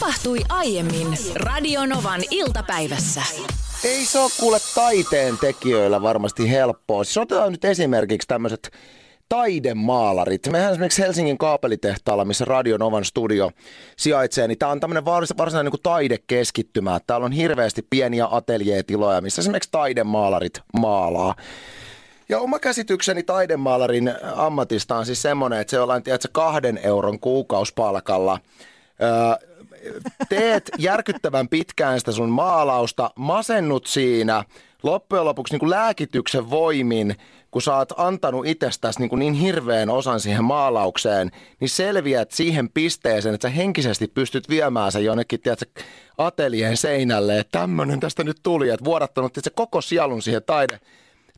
Tapahtui aiemmin Radionovan iltapäivässä. Ei se ole kuule taiteen tekijöillä varmasti helppoa. Siis otetaan nyt esimerkiksi tämmöiset taidemaalarit. Mehän esimerkiksi Helsingin kaapelitehtaalla, missä Radio Novan studio sijaitsee, niin tämä on tämmöinen vars, varsinainen niin taidekeskittymä. Täällä on hirveästi pieniä ateljeetiloja, missä esimerkiksi taidemaalarit maalaa. Ja oma käsitykseni taidemaalarin ammatista on siis semmoinen, että se ollaan tiedätkö, kahden euron kuukauspalkalla. Öö, teet järkyttävän pitkään sitä sun maalausta, masennut siinä, loppujen lopuksi niin kuin lääkityksen voimin, kun sä oot antanut itsestäsi niin, niin hirveän osan siihen maalaukseen, niin selviät siihen pisteeseen, että sä henkisesti pystyt viemään sen jonnekin, tiedätkö, ateljeen seinälle, että tämmönen tästä nyt tuli, että vuodattanut se koko sielun siihen taide,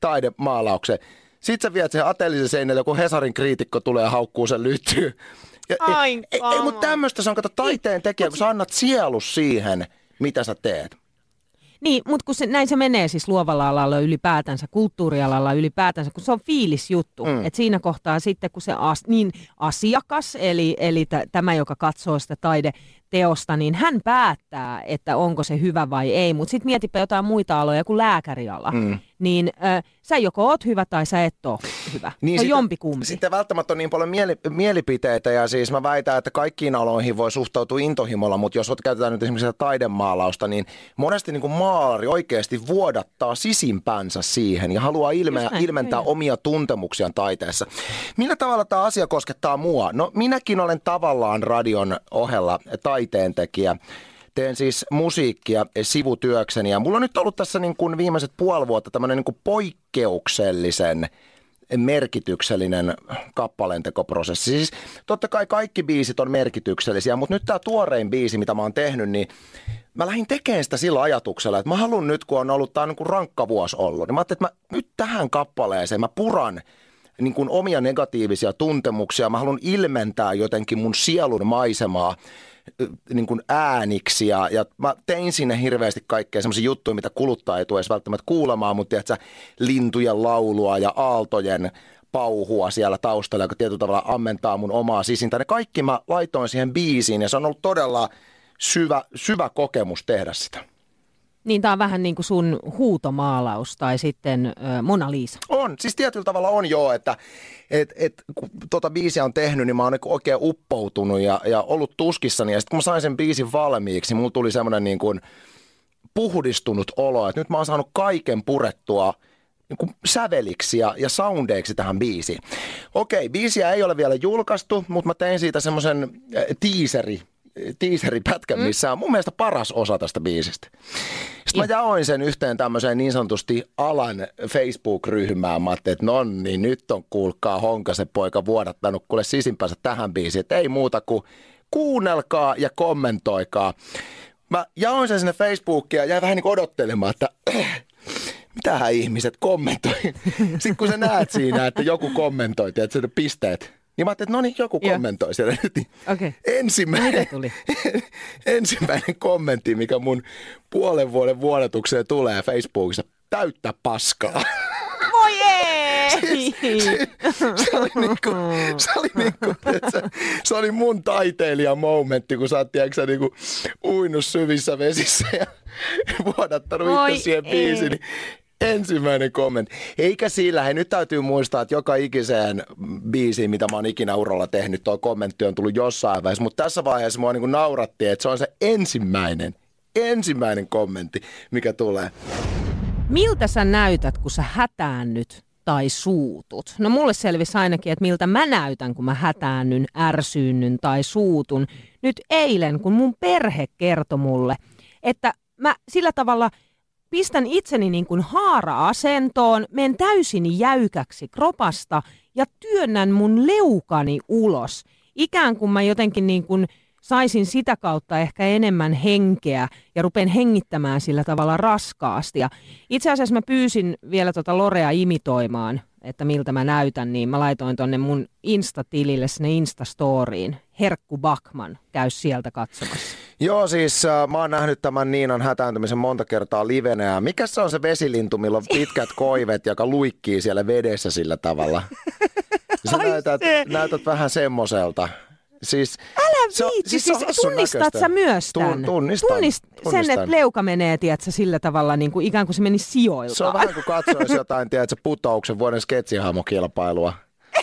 taidemaalaukseen. Sitten sä viet sen ateljeen seinälle, kun Hesarin kriitikko tulee ja haukkuu sen lyttyy. Ja, Ai, ei, ei, mutta tämmöistä se on, kato taiteen tekijä, kun sä annat sielus siihen, mitä sä teet. Niin, mutta kun se, näin se menee siis luovalla alalla ylipäätänsä, kulttuurialalla ylipäätänsä, kun se on fiilisjuttu. Mm. Että siinä kohtaa sitten, kun se as, niin asiakas, eli, eli t- tämä, joka katsoo sitä taideteosta, niin hän päättää, että onko se hyvä vai ei. Mutta sitten mietipä jotain muita aloja kuin lääkäriala. Mm. Niin äh, sä joko oot hyvä tai sä et ole hyvä. Niin se on jompikumpi. Sitten välttämättä on niin paljon mieli, mielipiteitä ja siis mä väitän, että kaikkiin aloihin voi suhtautua intohimolla, mutta jos käytetään nyt esimerkiksi taidemaalausta, niin monesti niin kuin maalari oikeasti vuodattaa sisimpänsä siihen ja haluaa ilmeä, näin, ilmentää kyllä. omia tuntemuksiaan taiteessa. Millä tavalla tämä asia koskettaa mua? No minäkin olen tavallaan radion ohella taiteentekijä teen siis musiikkia sivutyökseni ja mulla on nyt ollut tässä niin kuin viimeiset puoli vuotta tämmöinen niin kuin poikkeuksellisen merkityksellinen kappaleentekoprosessi. Siis totta kai kaikki biisit on merkityksellisiä, mutta nyt tämä tuorein biisi, mitä mä oon tehnyt, niin mä lähdin tekemään sitä sillä ajatuksella, että mä haluan nyt, kun on ollut tämä niin rankka vuosi ollut, niin mä ajattelin, että mä nyt tähän kappaleeseen mä puran niin kuin omia negatiivisia tuntemuksia. Mä haluan ilmentää jotenkin mun sielun maisemaa niin kuin ääniksi ja, ja mä tein sinne hirveästi kaikkea semmoisia juttuja, mitä kuluttaa ei tule edes välttämättä kuulemaan, mutta tiedätkö, lintujen laulua ja aaltojen pauhua siellä taustalla, joka tietyllä tavalla ammentaa mun omaa sisintä. Ne kaikki mä laitoin siihen biisiin ja se on ollut todella syvä, syvä kokemus tehdä sitä. Niin tämä on vähän niin kuin sun huutomaalaus tai sitten äh, Mona Lisa. On, siis tietyllä tavalla on joo, että et, et, kun tota biisiä on tehnyt, niin mä oon niin oikein uppoutunut ja, ja ollut tuskissani. Ja sitten kun mä sain sen biisin valmiiksi, mulla tuli semmoinen niin kuin puhdistunut olo, että nyt mä oon saanut kaiken purettua niin kuin säveliksi ja, ja soundeiksi tähän biisiin. Okei, biisiä ei ole vielä julkaistu, mutta mä tein siitä semmoisen teaseri tiiseripätkän, mm. missä on mun mielestä paras osa tästä biisistä. Sitten mä jaoin sen yhteen tämmöiseen niin sanotusti alan Facebook-ryhmään. Mä ajattelin, että no niin, nyt on kuulkaa Honkasen poika vuodattanut kuule sisimpänsä tähän biisiin. Että ei muuta kuin kuunnelkaa ja kommentoikaa. Mä jaoin sen sinne Facebookiin ja jäin vähän niin odottelemaan, että mitähän ihmiset kommentoi. Sitten kun sä näet siinä, että joku kommentoi, että se pisteet niin mä ajattelin, että no niin, joku Joo. kommentoi siellä nyt. Okay. ensimmäinen, tuli? ensimmäinen kommentti, mikä mun puolen vuoden vuodatukseen tulee Facebookissa, täyttä paskaa. Voi ei! Siis, se, se, oli niinku, se oli niinku, se, se oli mun taiteilija momentti, kun sä oot tiedätkö, niinku uinut syvissä vesissä ja vuodattanut itse siihen biisiin. Niin ensimmäinen kommentti. Eikä sillä, hei nyt täytyy muistaa, että joka ikiseen biisiin, mitä mä oon ikinä uralla tehnyt, tuo kommentti on tullut jossain vaiheessa, mutta tässä vaiheessa mua niin naurattiin, että se on se ensimmäinen, ensimmäinen kommentti, mikä tulee. Miltä sä näytät, kun sä hätäännyt tai suutut? No mulle selvisi ainakin, että miltä mä näytän, kun mä hätäännyn, ärsyynny tai suutun. Nyt eilen, kun mun perhe kertoi mulle, että mä sillä tavalla – pistän itseni niin kuin haara-asentoon, menen täysin jäykäksi kropasta ja työnnän mun leukani ulos. Ikään kuin mä jotenkin niin kuin saisin sitä kautta ehkä enemmän henkeä ja rupen hengittämään sillä tavalla raskaasti. Ja itse asiassa mä pyysin vielä tota Lorea imitoimaan, että miltä mä näytän, niin mä laitoin tonne mun Insta-tilille sinne Instastoriin. Herkku Bakman, käy sieltä katsomassa. Joo, siis äh, mä oon nähnyt tämän Niinan hätääntymisen monta kertaa livenä. Ja mikä se on se vesilintu, millä on pitkät koivet, joka luikkii siellä vedessä sillä tavalla? Sä näytät, näytät vähän semmoiselta. Siis, Älä se viitsi, siis, hassun tunnistat sä myös Tun- tämän? tunnistan, Tunnist sen, tunnistan. että leuka menee, tiedätkö, sillä tavalla niin kuin ikään kuin se meni sijoiltaan. Se on vähän kuin katsoisi jotain, tiedätkö, putouksen vuoden sketsihahmokilpailua.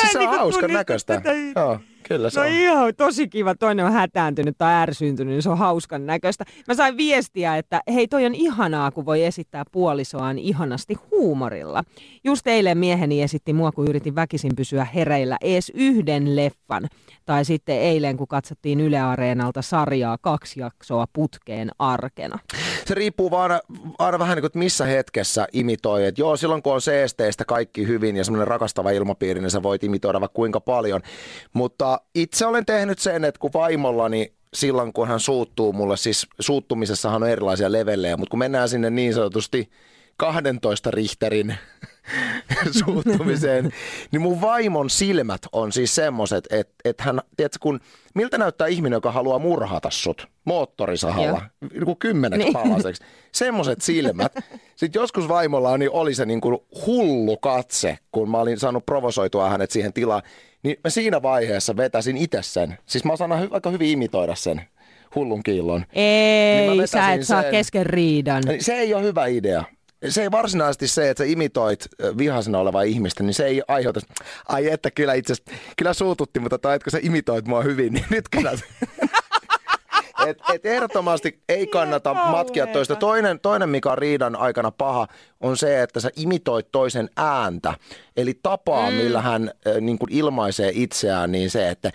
siis se on niinku hauskan näköistä. tätä. Joo, kyllä se No on. ihan tosi kiva. Toinen on hätääntynyt tai ärsyyntynyt, niin se on hauskan näköistä. Mä sain viestiä, että hei toi on ihanaa, kun voi esittää puolisoaan ihanasti huumorilla. Just eilen mieheni esitti mua, kun yritin väkisin pysyä hereillä ees yhden leffan. Tai sitten eilen, kun katsottiin Yle Areenalta sarjaa kaksi jaksoa putkeen arkena. Se riippuu vaan aina vähän niin kuin, että missä hetkessä imitoi. Et joo, silloin kun on seesteistä kaikki hyvin ja semmoinen rakastava ilmapiiri, niin sä voit imitoida vaikka kuinka paljon. Mutta itse olen tehnyt sen, että kun vaimollani silloin kun hän suuttuu mulle, siis suuttumisessahan on erilaisia levellejä, mutta kun mennään sinne niin sanotusti 12 Richterin suuttumiseen, niin mun vaimon silmät on siis semmoset, että et hän, tiedätkö, kun, miltä näyttää ihminen, joka haluaa murhata sut moottorisahalla, niin kuin kymmeneksi Niin. palaseksi. Semmoset silmät. Sitten joskus vaimolla niin oli se niin kuin hullu katse, kun mä olin saanut provosoitua hänet siihen tilaan. Niin mä siinä vaiheessa vetäsin itse sen. Siis mä osaan aika hyvin imitoida sen hullun kiillon. Ei, Niin sä et saa sen. kesken riidan. Niin Se ei ole hyvä idea. Se ei varsinaisesti se, että sä imitoit vihasena olevaa ihmistä, niin se ei aiheuta, ai että kyllä itse kyllä suututti, mutta tai kun sä imitoit mua hyvin, niin nyt kyllä... Et, et ehdottomasti ei kannata matkia toista. Toinen, toinen, mikä on riidan aikana paha, on se, että sä imitoit toisen ääntä. Eli tapaa, mm. millä hän äh, niin kuin ilmaisee itseään, niin se, että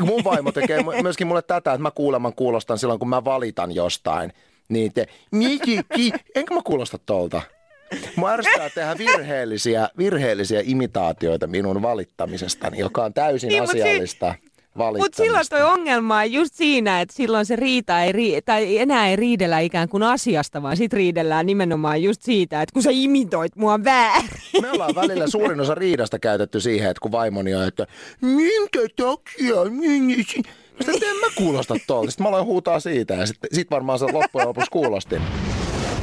mun vaimo tekee myöskin mulle tätä, että mä kuuleman kuulostan silloin, kun mä valitan jostain. Niin te, "Miki, ki-" enkä mä kuulosta tolta. Mua ärsyttää tehdä virheellisiä, virheellisiä imitaatioita minun valittamisestani, joka on täysin Niin, mut si- asiallista. Mutta silloin toi ongelma on just siinä, että silloin se riita ei, ri- tai enää ei riidellä ikään kuin asiasta, vaan sit riidellään nimenomaan just siitä, että kun sä imitoit mua väärin. Me ollaan välillä suurin osa riidasta käytetty siihen, että kun vaimoni on, että minkä takia? Niin, niin, si-" Mä sanoin, että en mä kuulosta tuolta. Sitten mä aloin huutaa siitä ja sitten sit varmaan se loppujen lopuksi kuulostin.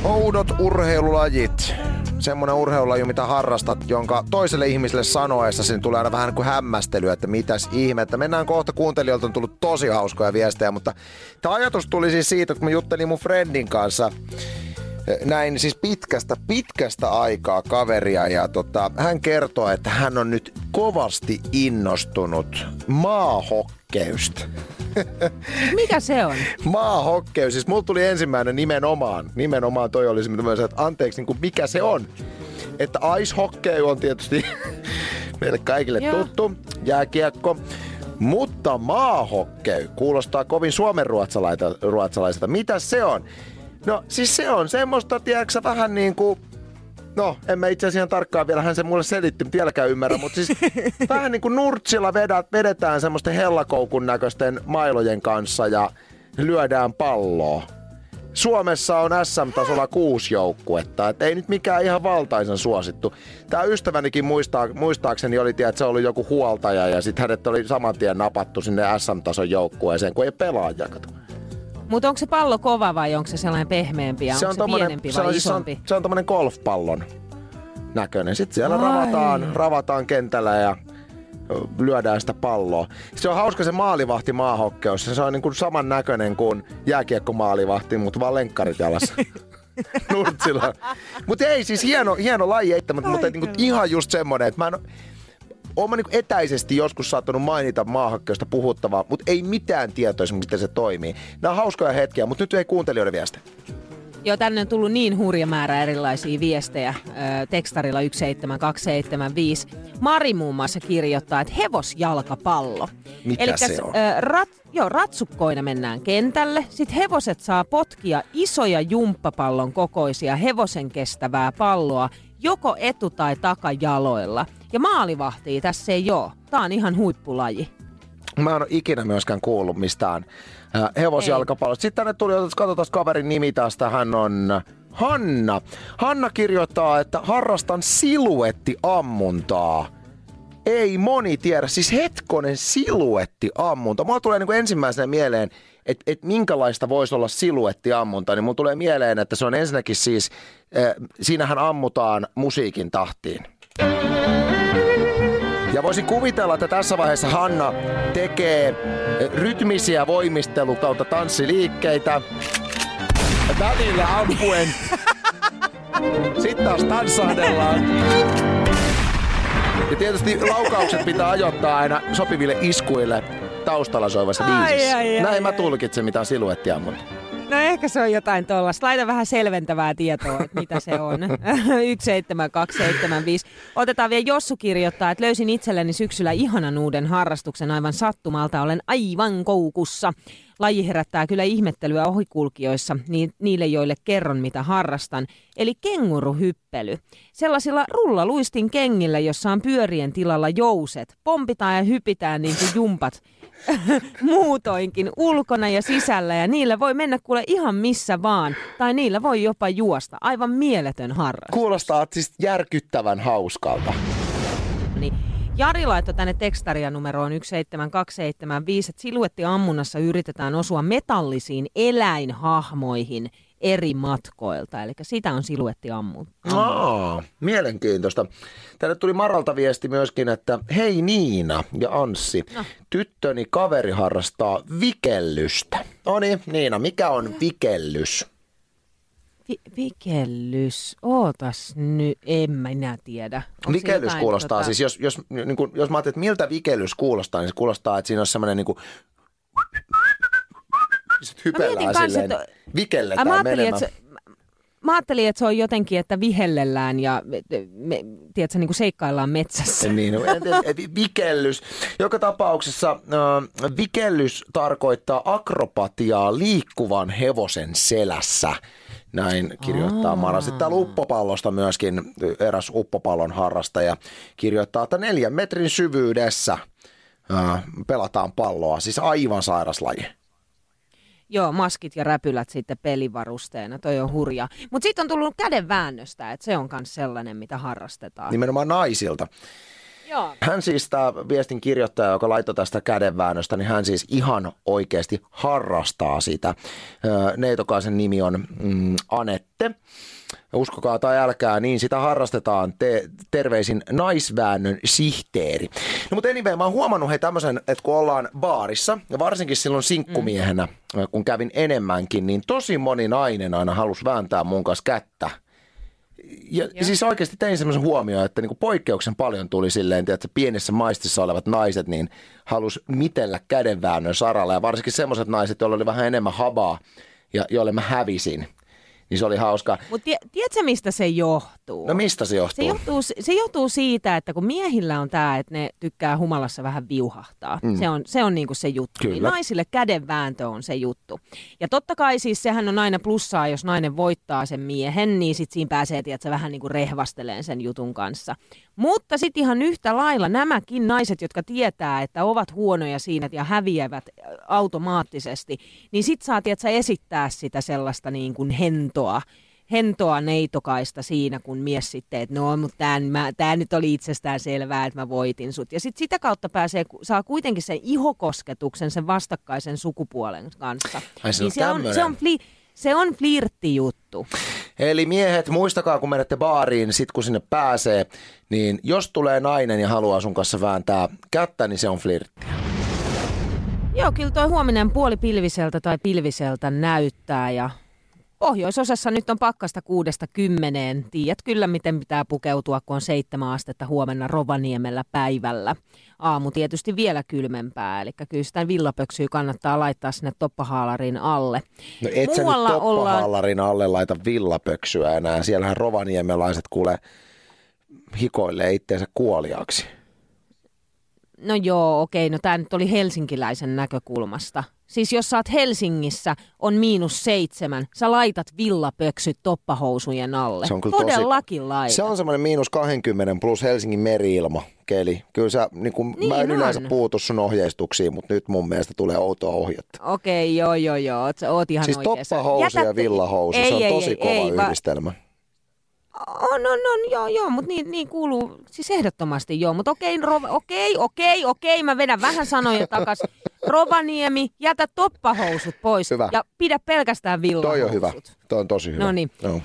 Oudot urheilulajit. Semmoinen urheilulaji, mitä harrastat, jonka toiselle ihmiselle sanoessa sen tulee aina vähän niin kuin hämmästelyä, että mitäs ihmettä. Mennään kohta, kuuntelijoilta on tullut tosi hauskoja viestejä, mutta tämä ajatus tuli siis siitä, kun mä juttelin mun friendin kanssa näin siis pitkästä, pitkästä aikaa kaveria ja tota, hän kertoo, että hän on nyt kovasti innostunut maahokkeista. Mikä se on? Maahokkeus, siis mulla tuli ensimmäinen nimenomaan, nimenomaan toi oli se, mitä mä sanoin, että anteeksi, niin kuin mikä se on. Että ice on tietysti meille kaikille Joo. tuttu, jääkiekko. Mutta maahokkey kuulostaa kovin suomenruotsalaiselta. Mitä se on? No siis se on semmoista, tiedätkö vähän niin kuin No, en mä itse asiassa ihan tarkkaan vielä, hän se mulle selitti, mutta vieläkään ymmärrä, mutta siis vähän niin kuin nurtsilla vedät, vedetään semmoisten hellakoukun näköisten mailojen kanssa ja lyödään palloa. Suomessa on SM-tasolla kuusi joukkuetta, että ei nyt mikään ihan valtaisen suosittu. Tämä ystävänikin muistaa, muistaakseni oli, tiedä, että se oli joku huoltaja ja sitten hänet oli saman tien napattu sinne SM-tason joukkueeseen, kun ei pelaaja. Mutta onko se pallo kova vai onko se sellainen pehmeämpi ja onko se, tommonen- pienempi se vai on, siis- se on, isompi? se on tommonen golfpallon näköinen. Sitten siellä Ai. ravataan, ravataan kentällä ja lyödään sitä palloa. Se on hauska se maalivahti maahokkeus. Se on niin kuin saman näköinen kuin jääkiekko-maalivahti, mutta vaan lenkkarit jalassa. Nurtsilla. Mutta ei, siis hieno, hieno laji mutta niin kuin ihan just semmonen, että mä en, Oon mä niin etäisesti joskus saattanut mainita maahakkeusta puhuttavaa, mutta ei mitään tietoa, miten se toimii. Nämä on hauskoja hetkiä, mutta nyt ei kuuntelijoiden viestejä. Joo, tänne on tullut niin hurja määrä erilaisia viestejä ö, tekstarilla 17275. Mari muun muassa kirjoittaa, että hevosjalkapallo. Mitä Elikkäs, se on? Ö, rat, joo, ratsukkoina mennään kentälle. Sitten hevoset saa potkia isoja jumppapallon kokoisia hevosen kestävää palloa joko etu- tai takajaloilla. Ja maalivahtia tässä ei ole. Tää on ihan huippulaji. Mä en ole ikinä myöskään kuullut mistään äh, hevosjalkapallosta. Sitten tänne tuli, katsotaan kaverin nimi tästä, hän on Hanna. Hanna kirjoittaa, että harrastan siluettiammuntaa. ei moni tiedä. Siis hetkonen siluettiammunta. Mulla tulee niin kuin ensimmäisenä mieleen, että et minkälaista voisi olla siluettiammunta, niin mulla tulee mieleen, että se on ensinnäkin siis, äh, siinähän ammutaan musiikin tahtiin. Ja voisin kuvitella, että tässä vaiheessa Hanna tekee rytmisiä voimistelu kautta tanssiliikkeitä. Välillä ampuen. Sitten taas tanssahdellaan. Ja tietysti laukaukset pitää ajoittaa aina sopiville iskuille taustalla soivassa Ai, biisissä. ai, ai, Näin ai, mä ai. tulkitsen, mitä on siluettiammunta. No ehkä se on jotain tuollaista. Laita vähän selventävää tietoa, että mitä se on. 17275. Otetaan vielä Jossu kirjoittaa, että löysin itselleni syksyllä ihanan uuden harrastuksen aivan sattumalta. Olen aivan koukussa. Laji herättää kyllä ihmettelyä ohikulkijoissa niille, joille kerron, mitä harrastan. Eli kenguruhyppely. Sellaisilla rullaluistin kengillä, jossa on pyörien tilalla jouset. Pompitaan ja hypitään niin kuin jumpat muutoinkin ulkona ja sisällä ja niillä voi mennä kuule ihan missä vaan. Tai niillä voi jopa juosta. Aivan mieletön harrastus. Kuulostaa siis järkyttävän hauskalta. Niin Jari laittoi tänne tekstaria numeroon 17275, että siluettiammunnassa yritetään osua metallisiin eläinhahmoihin eri matkoilta. Eli sitä on siluettiammunta. Aa, mielenkiintoista. Tänne tuli Maralta viesti myöskin, että hei Niina ja Anssi, No. tyttöni kaveri harrastaa vikellystä. No niin, Niina, mikä on vikellys? Vi- vikellys. Ootas nyt, en mä enää tiedä. Onko Vikellys kuulostaa, tota- siis jos, jos, niin kuin, jos mä ajattelin, että miltä vikellys kuulostaa, niin se kuulostaa, että siinä on semmoinen niin kuin... Sitten hypellään kans, silleen, että- vikelletään Ai, mä, menemään. että se, mä ajattelin, että se on jotenkin, että vihellellään ja me, tiedätkö, niin kuin seikkaillaan metsässä. Niin, et vikellys. Joka tapauksessa äh, vikellys tarkoittaa akrobatiaa liikkuvan hevosen selässä. Näin kirjoittaa Mara. Sitten täällä uppopallosta myöskin eräs uppopallon harrastaja kirjoittaa, että neljän metrin syvyydessä äh, pelataan palloa. Siis aivan sairas laji. Joo, maskit ja räpylät sitten pelivarusteena, toi on hurjaa. Mutta sitten on tullut kädenväännöstä, että se on myös sellainen, mitä harrastetaan. Nimenomaan naisilta. Joo. Hän siis, tämä viestin kirjoittaja, joka laittoi tästä kädenväännöstä, niin hän siis ihan oikeasti harrastaa sitä. Neitokaisen nimi on mm, Anette. Uskokaa tai älkää, niin sitä harrastetaan. Te, terveisin naisväännön sihteeri. No mutta anyway, mä oon huomannut hei tämmöisen, että kun ollaan baarissa, ja varsinkin silloin sinkkumiehenä, mm. kun kävin enemmänkin, niin tosi moni nainen aina halusi vääntää mun kanssa kättä. Ja Joo. siis oikeasti tein semmoisen huomioon, että niinku poikkeuksen paljon tuli silleen, että pienessä maistissa olevat naiset niin halus mitellä kädenväännön saralla. Ja varsinkin semmoiset naiset, joilla oli vähän enemmän havaa ja joille mä hävisin. Niin se oli hauskaa. Mutta tie, tiedätkö, mistä se johtuu? No mistä se johtuu? Se johtuu, se johtuu siitä, että kun miehillä on tämä, että ne tykkää humalassa vähän viuhahtaa. Mm. Se on, se on niinku se juttu. Niin Kyllä. naisille kädenvääntö on se juttu. Ja totta kai siis sehän on aina plussaa, jos nainen voittaa sen miehen, niin sit siinä pääsee tiedätkö, vähän niinku rehvasteleen sen jutun kanssa. Mutta sitten ihan yhtä lailla nämäkin naiset, jotka tietää, että ovat huonoja siinä ja häviävät automaattisesti, niin sit saa tiedätkö, esittää sitä sellaista niin kuin hentoa, hentoa neitokaista siinä, kun mies sitten, että no, mutta tämä nyt oli itsestään selvää, että mä voitin sut. Ja sitten sitä kautta pääsee, saa kuitenkin sen ihokosketuksen sen vastakkaisen sukupuolen kanssa. Ai, se on se, on, se, on fli, se on flirttijuttu. Eli miehet, muistakaa kun menette baariin, sit kun sinne pääsee, niin jos tulee nainen ja haluaa sun kanssa vääntää kättä, niin se on flirtti. Joo, kyllä tuo huominen puoli pilviseltä tai pilviseltä näyttää ja pohjoisosassa nyt on pakkasta kuudesta kymmeneen. Tiedät kyllä, miten pitää pukeutua, kun on seitsemän astetta huomenna Rovaniemellä päivällä. Aamu tietysti vielä kylmempää, eli kyllä sitä villapöksyä kannattaa laittaa sinne toppahaalarin alle. No et sä nyt Muualla toppahallarin alle laita villapöksyä enää. Siellähän rovaniemelaiset kuule hikoilee itteensä kuoliaksi. No joo, okei, no tämä nyt oli helsinkiläisen näkökulmasta. Siis jos sä oot Helsingissä, on miinus seitsemän, sä laitat villapöksyt toppahousujen alle. Se on kyllä tosi- Todellakin laitat. Se on semmoinen miinus 20 plus Helsingin meriilma keli. Kyllä sä, niin kun, Niin mä en on. yleensä puutu sun ohjeistuksiin, mutta nyt mun mielestä tulee outoa ohjetta. Okei, joo, joo, joo, oot, oot ihan Siis oikeassa. toppahousu ja Jätät- villahousu, ei, se on ei, tosi ei, kova ei, va- yhdistelmä. On, on, on, joo, joo, mutta niin, niin kuuluu, siis ehdottomasti joo, mutta okei, rova, okei, okei, okei, mä vedän vähän sanoja takas. Rovaniemi, jätä toppahousut pois Hyvä. ja pidä pelkästään villahousut. Toi on hyvä. Toi on tosi hyvä. Noniin. Joo.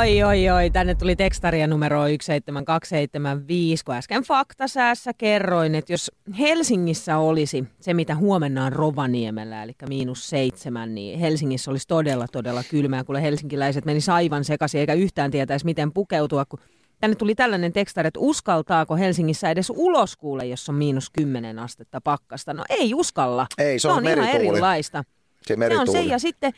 Oi, oi, oi. Tänne tuli tekstaria numero 17275, kun äsken faktasäässä kerroin, että jos Helsingissä olisi se, mitä huomenna on Rovaniemellä, eli miinus seitsemän, niin Helsingissä olisi todella, todella kylmää, kun helsinkiläiset menis aivan sekaisin, eikä yhtään tietäisi, miten pukeutua, kun Tänne tuli tällainen tekstari, että uskaltaako Helsingissä edes ulos kuule, jos on miinus 10 astetta pakkasta. No ei uskalla. Ei, se on on ihan merituuli. erilaista. Se Se on se ja sitten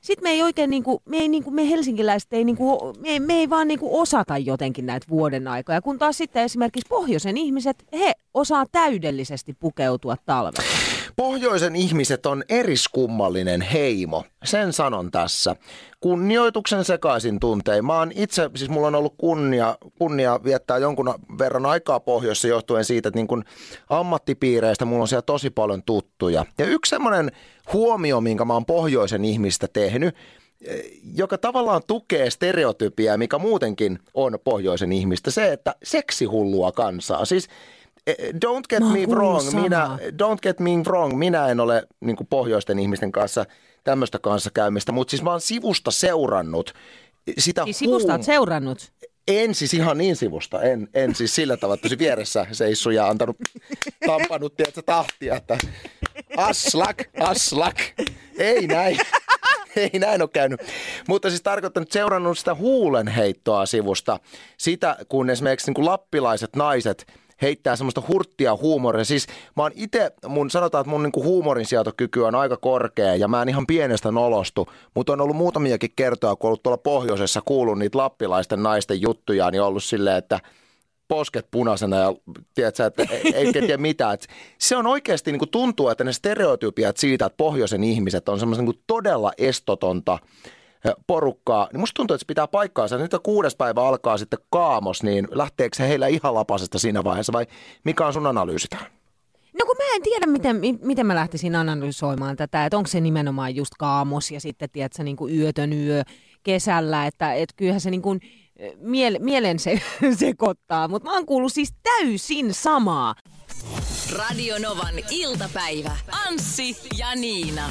sitten me ei oikein, niinku, me, ei, niinku, me helsinkiläiset ei, niinku, me, ei- me ei vaan niinku osata jotenkin näitä vuoden aikoja, kun taas sitten esimerkiksi pohjoisen ihmiset, he osaa täydellisesti pukeutua talvella. Pohjoisen ihmiset on eriskummallinen heimo. Sen sanon tässä. Kunnioituksen sekaisin tuntein. Mä oon itse, siis mulla on ollut kunnia, kunnia viettää jonkun verran aikaa pohjoissa johtuen siitä, että niin kun ammattipiireistä mulla on siellä tosi paljon tuttuja. Ja yksi semmoinen huomio, minkä mä oon pohjoisen ihmistä tehnyt, eh, joka tavallaan tukee stereotypiaa, mikä muutenkin on pohjoisen ihmistä, se, että seksihullua kansaa. Siis don't get me wrong, minä, don't get me wrong, minä en ole niin pohjoisten ihmisten kanssa tämmöistä kanssakäymistä, mutta siis mä oon sivusta seurannut sitä Siis sivusta huum- seurannut. en siis ihan niin sivusta, en, en siis sillä tavalla, että tosi vieressä seissu ja antanut, tampanut, tiedätkö, tahtia, että aslak, aslak, ei näin. Ei näin ole käynyt. Mutta siis tarkoittanut seurannut sitä huulenheittoa sivusta. Sitä, kun esimerkiksi niin kuin lappilaiset naiset heittää semmoista hurttia huumoria. Siis mä oon itse, mun sanotaan, että mun niinku huumorinsietokyky on aika korkea ja mä en ihan pienestä nolostu, mutta on ollut muutamiakin kertoja, kun ollut tuolla pohjoisessa kuullut niitä lappilaisten naisten juttuja, niin ollut silleen, että posket punaisena ja tiedätkö, että ei, ei tiedä mitään. Et se on oikeasti niin kuin tuntuu, että ne stereotypiat siitä, että pohjoisen ihmiset on semmoista niin todella estotonta porukkaa, niin musta tuntuu, että se pitää paikkaansa. Nyt kun kuudes päivä alkaa sitten kaamos, niin lähteekö se heillä ihan lapasesta siinä vaiheessa vai mikä on sun analyysi tähän? No kun mä en tiedä, miten, mi- miten mä lähtisin analysoimaan tätä, että onko se nimenomaan just kaamos ja sitten, tiedätkö, niin kuin yötön yö kesällä, että et kyllähän se niin kuin, miele, mielen se, sekoittaa, mutta mä oon kuullut siis täysin samaa. Radio Novan iltapäivä. Anssi ja Niina.